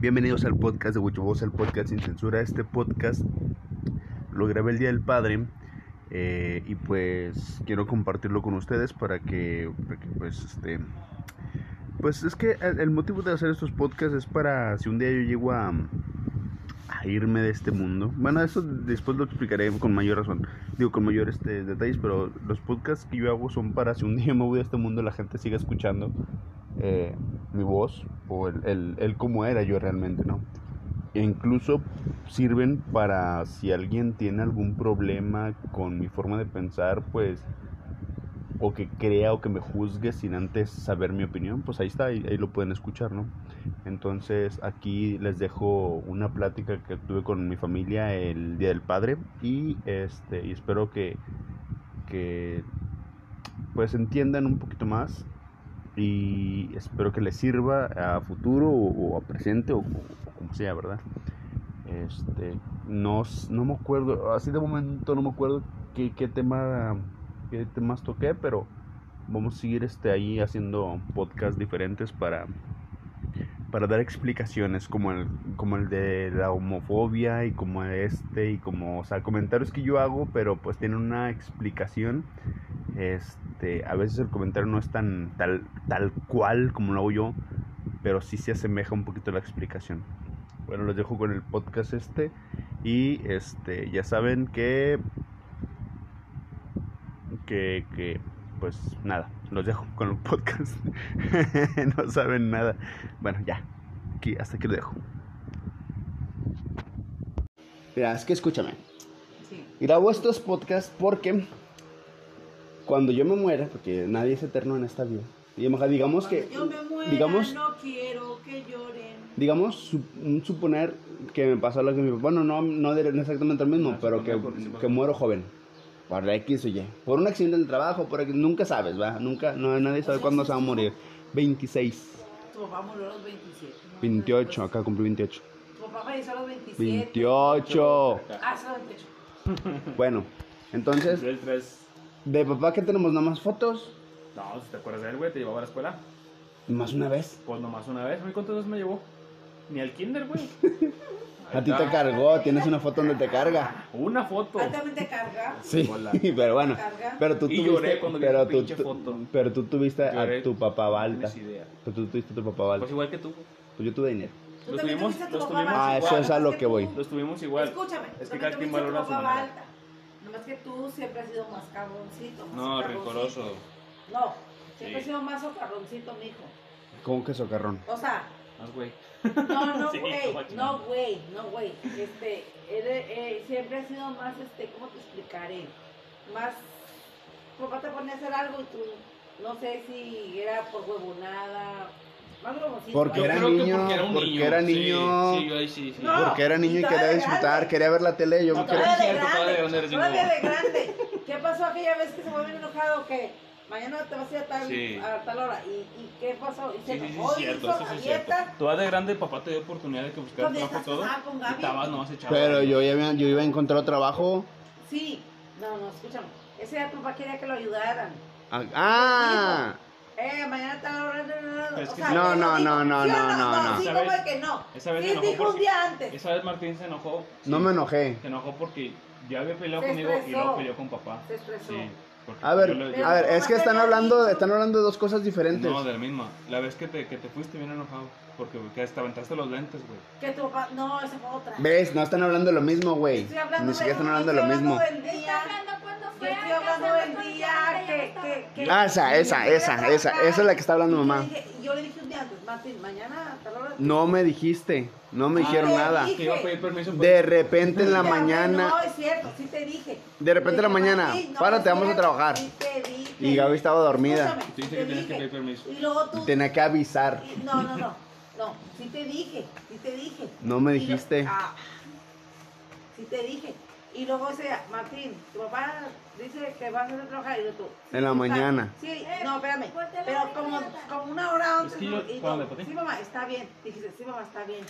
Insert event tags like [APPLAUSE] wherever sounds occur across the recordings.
Bienvenidos al podcast de Mucho Voz, el podcast sin censura. Este podcast lo grabé el Día del Padre eh, y pues quiero compartirlo con ustedes para que, para que, pues este... Pues es que el, el motivo de hacer estos podcasts es para si un día yo llego a, a irme de este mundo. Bueno, eso después lo explicaré con mayor razón. Digo, con mayor este, detalles, pero los podcasts que yo hago son para si un día me voy de este mundo la gente siga escuchando eh, mi voz o el, el, el cómo era yo realmente, ¿no? E incluso sirven para si alguien tiene algún problema con mi forma de pensar, pues o que crea o que me juzgue sin antes saber mi opinión, pues ahí está, ahí, ahí, lo pueden escuchar, ¿no? Entonces aquí les dejo una plática que tuve con mi familia el Día del Padre y este y espero que, que pues entiendan un poquito más y espero que les sirva a futuro o, o a presente o, o, como sea, ¿verdad? Este, no, no me acuerdo, así de momento no me acuerdo qué, qué tema qué temas toqué, pero vamos a seguir este ahí haciendo podcasts diferentes para para dar explicaciones como el como el de la homofobia y como este y como o sea comentarios que yo hago pero pues tienen una explicación este a veces el comentario no es tan tal tal cual como lo hago yo pero sí se asemeja un poquito a la explicación bueno los dejo con el podcast este y este ya saben que que, que pues nada, los dejo con el podcast. [LAUGHS] no saben nada. Bueno, ya, aquí, hasta aquí lo dejo. Mira, es que escúchame. Sí. Grabo estos podcasts porque cuando yo me muera, porque nadie es eterno en esta vida. Digamos cuando que. Yo me muera, digamos, no quiero que lloren. Digamos, su, suponer que me pasó lo que mi papá. Bueno, no, no exactamente lo mismo, no, pero que, que muero joven por X o Y, por un accidente en el trabajo, por X, nunca sabes, ¿va? Nunca, no, nadie sabe cuándo se va a morir. 26. Tu papá murió a los 27. 28, acá cumplí 28. Tu papá falleció a los 27. 28. Ah, sí, 28. Bueno, entonces, El 3. De papá que tenemos nada más fotos, No, si te acuerdas de él, güey, te llevaba a la escuela. más una vez. Pues nomás una vez. ¿A cuántas veces me llevó? Ni al kinder, güey. [LAUGHS] A ti te cargó, tienes una foto donde te carga. Una foto. ¿A ti también te carga? Sí, Hola. [LAUGHS] pero bueno, pero tú Y tuviste, lloré cuando vi pero tu tú, pinche tú- foto. pero tú tuviste Lloré. a tu papá Balta. Tienes idea. Pero tú tuviste a tu papá Balta. Pues igual que tú. Pues yo tuve dinero. Tú Los también tuvimos- tuviste a tu los papá tuvimos Balta. Ah, eso es a lo que voy. Los tuvimos igual. Escúchame. Es que también cada quien tuviste a tu valora su papá manera. Balta. Nomás que tú siempre has sido más cabroncito. Más No, socarroncito. rencoroso. No, siempre Sí. has sido más socarroncito, mijo. ¿Cómo que socarrón? O sea, Más güey. No, no, [LAUGHS] güey, no, güey, no, güey. Este, eres- eh, siempre ha sido más, este, ¿cómo te explicaré? Más, papá te ponía a hacer algo y tú, no sé si era por huevonada, más. Porque era niño, porque era niño. Porque era niño y quería disfrutar, grande. quería ver la tele. Yo No, quería- de grande. ¿Qué pasó aquella vez que se fue bien enojado que mañana te vas a ir a tal, Sí. a tal hora? ¿Y, ¿Y qué pasó? Y se Sí, sí, sí, enojó y cierto, hizo sí es cierto. Tú de grande, papá te dio oportunidad de que buscaras ¿Dónde trabajo todo. casada con Y Gaby? estabas nomás echado. Pero yo ya había- yo iba a encontrar trabajo. Sí, no, no, escúchame. Ese día tu papá quería que lo ayudaran. Ah, Ah, Eh, mañana no, no, no, Es o que sea, sí. No, no, no, no, ¿Sí o no, no, no. Sí, Esa como vez- que no. esa vez sí, se enojó dijo un porque- día antes. Esa vez Martín se enojó. no Sí, me enojé. Se enojó porque ya había peleado Se conmigo y estresó. luego peleó con papá. Se estresó. Sí. Porque A ver, le- a ver, es que están hablando, están hablando de dos cosas diferentes. No, de la misma. La vez que te, que te fuiste bien enojado. Porque que te aventaste los lentes, güey. Que tu papá. No, esa fue otra. ¿Ves? No están hablando de lo mismo, güey. Ni siquiera están hablando de lo estoy mismo. Yo estoy hablando del de día que. que, que Ah, esa, esa, esa, esa, esa es la que está hablando mamá. Yo le dije un día antes, Martín, mañana a tal hora. No me dijiste, no me Sí, dijeron te nada. dije. Iba a pedir permiso. De repente en la mañana, No, es cierto, sí te dije. De repente en la Dije, mañana, Martín, no, párate, es vamos a cierto, trabajar. sí te dije. y Gaby estaba dormida. Escúchame, Te dije que tenías que pedir permiso. Y luego tú. Tenía que avisar. y- No, no, no. No, sí te dije, sí te dije. No me Y lo- dijiste. ah, sí te dije. Y luego ese, Martín, tu papá dice que vas a trabajar y yo tú. En la mañana. Sí, no, espérame. Ponte la Pero como, como una hora antes. Es que yo- y ¿cuándo tú, le poní? sí, mamá, está bien. Dijiste, sí, mamá, está bien.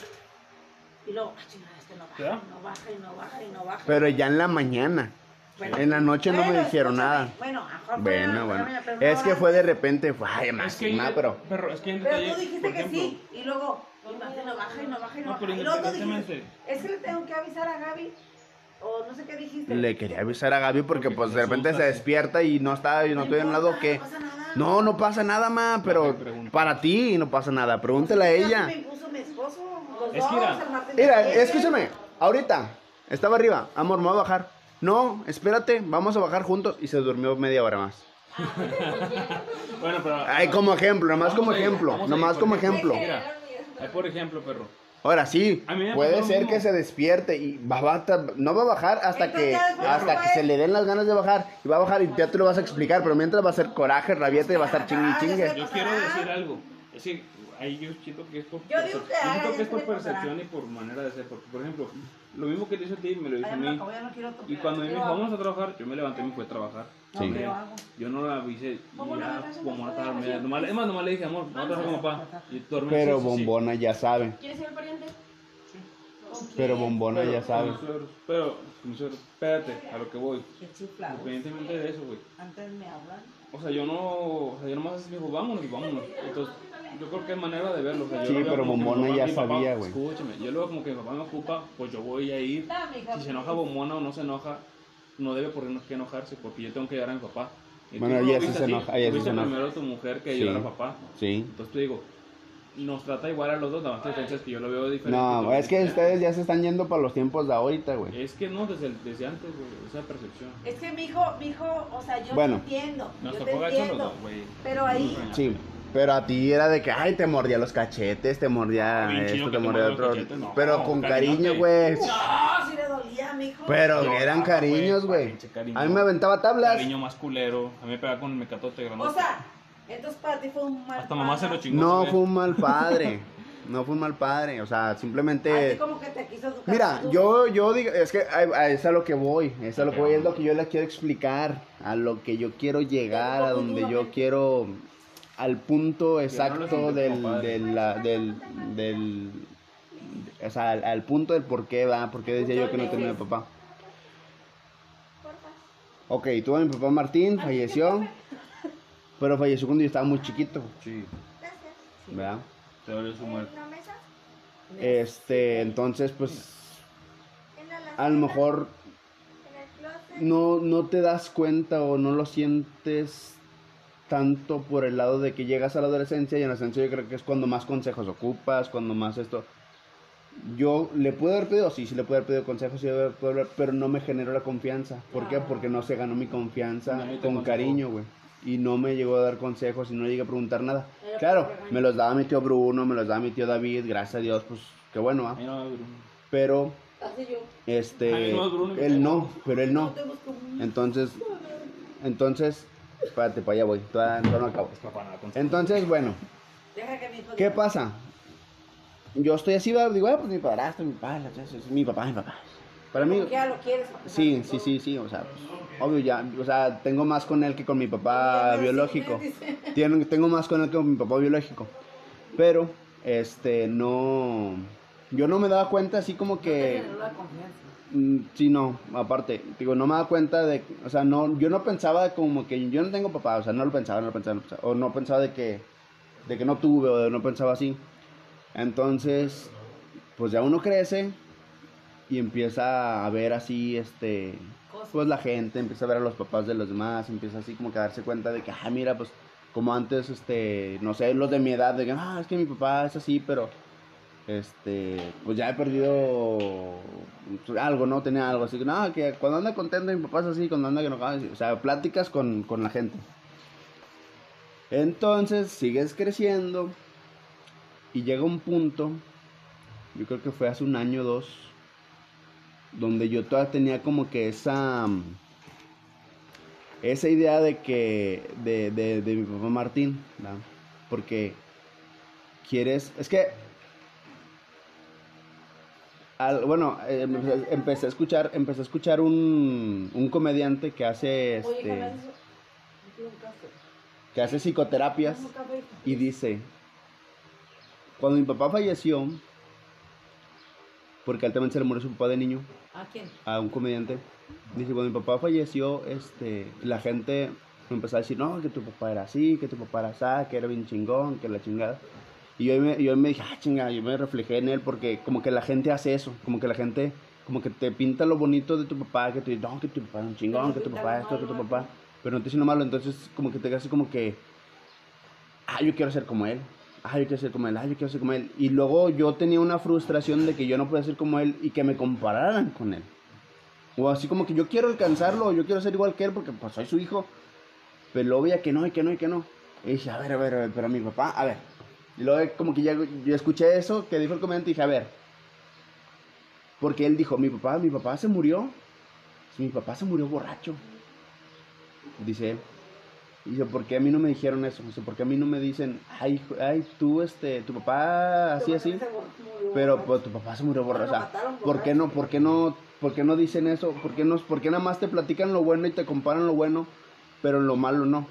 Y luego, ah, chingada, este no baja, no baja, y no baja, y no baja. Pero ya en la mañana. Bueno, En la noche no me dijeron nada. Bueno, mejor Bueno, bueno. Es que fue de repente, fue, ay, Es más, que un- pero. Pero es que un Pero detalle, tú dijiste que ejemplo, sí. Y luego, Y Martín no baja y no baja y no No, pero baja. Y luego tú dijiste, es que le tengo que avisar a Gaby. O no sé qué dijiste. Le quería avisar a Gaby porque Porque pues de repente se despierta y no está y no estoy en un lado que... No pasa nada. No, no pasa nada, ma, pero para ti no pasa nada. Pregúntale a ella. Me impuso mi esposo. Los Es que mira, Mira, escúchame, ahorita estaba arriba, amor, me voy a bajar. No, espérate, vamos a bajar juntos y se durmió media hora más. Bueno, pero. Ay, como ejemplo, nomás como ejemplo, nomás como ejemplo. Mira, por ejemplo, perro. Ahora sí, puede ser que se despierte y va, va no va a bajar hasta Entonces que hasta que se le den las ganas de bajar y va a bajar y ya te lo vas a explicar, pero mientras va a ser coraje, rabieta y va a estar chingue y Ah, chingue. Yo quiero decir algo. Es que ahí yo siento que es por, Yo digo que haga, que es por percepción y por manera de ser. Porque, por ejemplo, lo mismo que te hizo a ti, me lo hizo a mí. no quiero. Y cuando me dijo, vamos a trabajar, yo me levanté y me fui a trabajar. Sí. Yo no la avisé. Y ¿Cómo Entonces, como. Nomás le- Es más, nomás le dije, amor, vamos a trabajar con papá. Y dormí. Pero sí, sí, sí. Bombona ya sabe, ¿Quieres ser el pariente? ¿Con pero? Bombona Pero ya sabe. Pero, suegros, espérate, a lo que voy. Independientemente de eso, güey. Antes me hablan. O sea, yo no, o sea, yo nomás así me dijo, vámonos y vámonos. Entonces, yo creo que es manera de verlo. O sea, yo Sí, pero que Bombona ya sabía, güey. Escúchame, yo veo como que mi papá me ocupa, pues yo voy a ir. Si se enoja Bombona o no se enoja, no debe por qué enojarse, porque yo tengo que llevar a mi papá. Y Bueno, ella sí se enoja, ella sí se enoja. primero a tu mujer que Sí. a papá. Sí. Entonces te digo, nos trata igual a los dos, nada más que la diferencia es que yo lo veo diferente. No, es que ustedes ya se están yendo para los tiempos de ahorita, güey. Es que no, desde, el- desde antes, güey, esa percepción. Es que mi hijo, mi hijo, o sea, yo Bueno. te entiendo. Nos yo te tocó gacho los entiendo. dos, güey. Pero ahí- Sí, pero a ti era de que, ay, te mordía los cachetes, te mordía Bien esto, que te te mordía los otro. cachetes, no, pero con cariñote. cariño, güey. No, sí le dolía, mi hijo. Pero Lloraba, eran cariños, güey, güey. pinche cariño. A mí me aventaba tablas. Cariño más culero. A mí me pegaba con el mecatote grande. O sea, entonces para ti fue un mal Hasta mamá se lo chingó. No fue un mal [LAUGHS] padre. No fue un mal padre. O sea, simplemente. como que te quiso educar. Mira, tú. yo, yo digo, es que a, a- es a lo que voy, es a lo que voy, es lo que yo le quiero explicar, a lo que yo quiero llegar, a donde yo quiero, al punto exacto del, del, la- del, del, o sea, al, al punto del por qué, va, por qué decía yo que no tenía papá. Ok, tuve a mi papá Martín, falleció, pero falleció cuando yo estaba muy chiquito, Sí, ¿verdad? te dolió su muerte. Este, entonces, pues, a lo mejor no, no te das cuenta o no lo sientes tanto por el lado de que llegas a la adolescencia y en la adolescencia yo creo que es cuando más consejos ocupas, cuando más esto. Yo le puedo haber pedido, sí, sí le puedo haber pedido consejos, sí le puedo hablar, pero no me generó la confianza. ¿Por qué? Porque no se ganó mi confianza con cariño, güey. Y no me llegó a dar consejos y no llegué a preguntar nada. Era Claro, me los daba mi tío Bruno, me los daba mi tío David, gracias a Dios, pues qué bueno, ¿ah? No. Pero, este, no, Bruno, él no, pero él no. Entonces, entonces, espérate, para allá voy, todavía, todavía no acabo. Entonces, bueno, Deja que mi hijo ¿qué pasa? Yo estoy así, digo, ah, pues mi padrastro, mi padre, mi papá, mi papá. Para mí, ya lo quieres. sí, sí, sí, sí, o sea, pues, obvio ya, o sea, tengo más con él que con mi papá biológico. [LAUGHS] dice. Tiene- tengo más con él que con mi papá biológico. Pero, este, no, yo no me daba cuenta así como No que... generó la confianza. Mm, Sí, no, aparte, digo, no me da cuenta de, o sea, no, yo no pensaba como que yo no tengo papá, o sea, no lo pensaba, no lo pensaba, no lo pensaba, o no pensaba de que, de que no tuve, o no pensaba así. Entonces, pues ya uno crece y empieza a ver así, este, Cosas. pues la gente, empieza a ver a los papás de los demás, empieza así como que a darse cuenta de que, ah, mira, pues, como antes, este, no sé, los de mi edad, de que, ah, es que mi papá es así, pero este, pues ya he perdido algo, ¿no? Tenía algo, así que, no, que cuando anda contento mi papá es así, cuando anda que no, o sea, pláticas con, con la gente. Entonces, sigues creciendo y llega un punto, yo creo que fue hace un año o dos, donde yo todavía tenía como que esa, esa idea de que, de, de, de mi papá Martín, ¿verdad? Porque quieres, es que al- bueno, eh, empecé, empecé a escuchar, empecé a escuchar un, un comediante que hace este, que hace psicoterapias y dice, cuando mi papá falleció, porque él también se le murió su papá de niño, ¿A quién? a un comediante, dice, cuando mi papá falleció, este, la gente me empezó a decir, no, que tu papá era así, que tu papá era así, que era bien chingón, que la chingada. Y yo, me, yo me dije, ah, chinga, yo me reflejé en él porque como que la gente hace eso, como que la gente, como que te pinta lo bonito de tu papá, que te dice, no, que tu papá es un chingón, que tu papá esto, que tu papá, pero no te dice lo malo, entonces como que te hace como que, ah, yo quiero ser como él, ah, yo quiero ser como él, ah, yo quiero ser como él. Y luego yo tenía una frustración de que yo no podía ser como él y que me compararan con él. O así como que yo quiero alcanzarlo, yo quiero ser igual que él porque pues soy su hijo. Pero luego que no, y que no, y que no. Y dije, a ver, a ver, a ver, pero mi papá, a ver. Y luego como que ya yo escuché eso que dijo el comediante y dije, a ver. Porque él dijo, mi papá, mi papá se murió. Mi papá se murió borracho. Dice él. Y dice, ¿por qué a mí no me dijeron eso? Dice, ¿por qué a mí no me dicen, ay, ay, tú, este, tu papá, así, así? Pero pues, tu papá se murió borracho. O sea, ¿por qué no, por qué no, por qué no dicen eso? ¿Por qué, no, ¿Por qué nada más te platican lo bueno y te comparan lo bueno, pero lo malo no?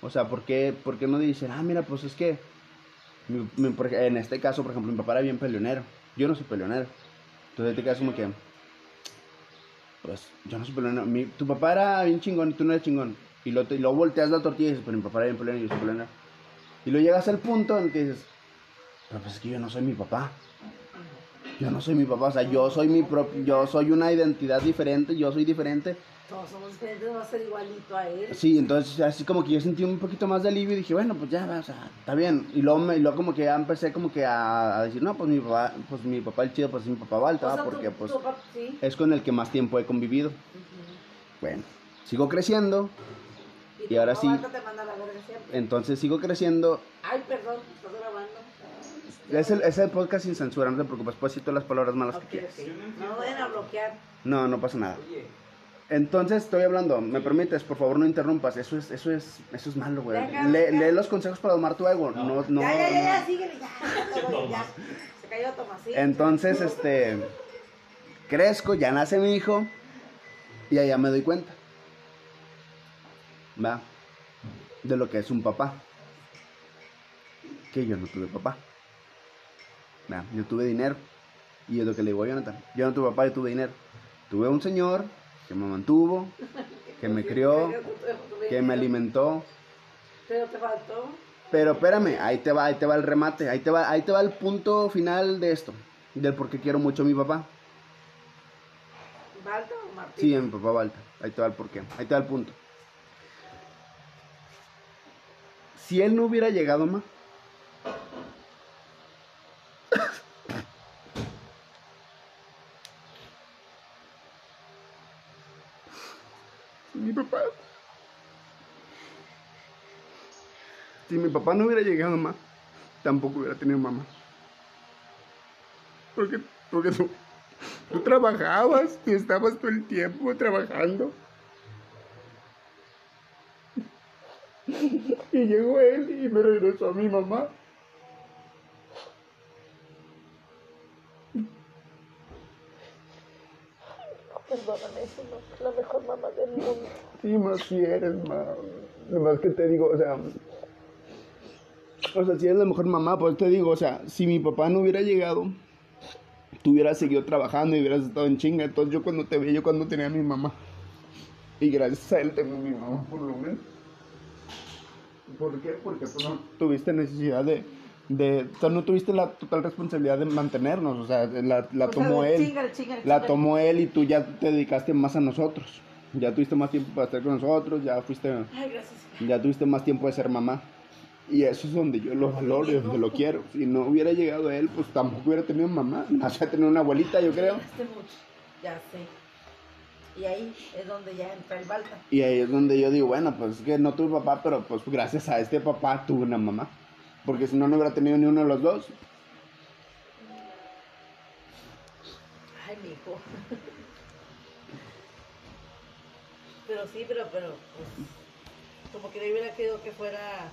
O sea, ¿por qué, por qué no dicen, ah, mira, pues es que, mi- mi- en este caso, por ejemplo, mi papá era bien peleonero. Yo no soy peleonero. Entonces, en este caso, como que, pues, yo no soy peleonero. Mi- tu papá era bien chingón y tú no eres chingón. Y luego, te- y luego volteas la tortilla y dices, pero mi papá era bien peleonero y yo soy. Y luego llegas al punto en que dices, pero pues es que yo no soy mi papá. Yo no soy mi papá, o sea, yo soy mi propio, yo soy una identidad diferente, yo soy diferente. Todos somos diferentes, va a ser igualito a él. Sí, entonces así como que yo sentí un poquito más de alivio y dije, bueno, pues ya, o sea, está bien. Y luego, me- y luego como que ya empecé como que a, a decir, no, pues mi papá, pues mi papá el chido, pues es mi papá Balta, O ¿va? sea, porque tú- pues sí. es con el que más tiempo he convivido. Bueno, sigo creciendo, Y ahora sí. Entonces sigo creciendo. Ay, perdón, estás grabando. Es el, es el podcast sin censura, no te preocupes, puedes decir todas las palabras malas que quieras. ok. No vayan a bloquear. No, no pasa nada. Entonces estoy hablando, me permites, por favor no interrumpas, eso es, eso es, eso es malo, güey. Venga, Lee, los consejos para domar tu ego, no, no. ya, ya, ya, ya, síguele, ya. ya, ya, ya. Se cayó Tomasín. Entonces, este, crezco, ya nace mi hijo y allá me doy cuenta, va, de lo que es un papá, que yo no tuve papá, va, yo tuve dinero y es lo que le digo a Jonathan, yo no tuve papá, yo tuve dinero, tuve un señor que me mantuvo, que me [LAUGHS] crió, que me alimentó, Pero te faltó. pero espérame, ahí te va, ahí te va el remate, ahí te va, ahí te va el punto final de esto, del por qué quiero mucho a mi papá. ¿Balta o Martín? Sí, a mi papá Balta. Ahí te va el porqué. Ahí te va el punto. Si él no hubiera llegado, ma. Si mi papá. Si mi papá no hubiera llegado, ma, tampoco hubiera tenido mamá. Porque, porque tú, tú trabajabas y estabas todo el tiempo trabajando. Y llegó él y me regresó a mi mamá. Perdóname, es la mejor mamá del mundo. Sí, más si eres, ma. Nomás que te digo, o sea. O sea, si eres la mejor mamá, pues te digo, o sea, si mi papá no hubiera llegado, tú hubieras seguido trabajando y hubieras estado en chinga. Entonces yo cuando te vi, yo cuando tenía a mi mamá. Y gracias a él tengo a mi mamá, por lo menos. ¿Por qué? Porque tú no tuviste necesidad de... de tú no tuviste la total responsabilidad de mantenernos, o sea, la, la O sea, tomó él. La tomó él y tú ya te dedicaste más a nosotros. Ya tuviste más tiempo para estar con nosotros, ya fuiste, Ay, gracias. ya tuviste más tiempo de ser mamá. Y eso es donde yo lo valoro y donde lo quiero. Si no hubiera llegado él, pues tampoco hubiera tenido mamá. [LAUGHS] Más hubiera tenido una abuelita, yo creo. Ya sé. Y ahí es donde ya entra el Balta. Y ahí es donde yo digo, bueno, pues es que no tuve papá, pero pues gracias a este papá tuve una mamá. Porque si no, no hubiera tenido ni uno de los dos. Ay, mi hijo. Pero sí, pero, pero, pues, como que le hubiera querido que fuera.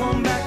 Come back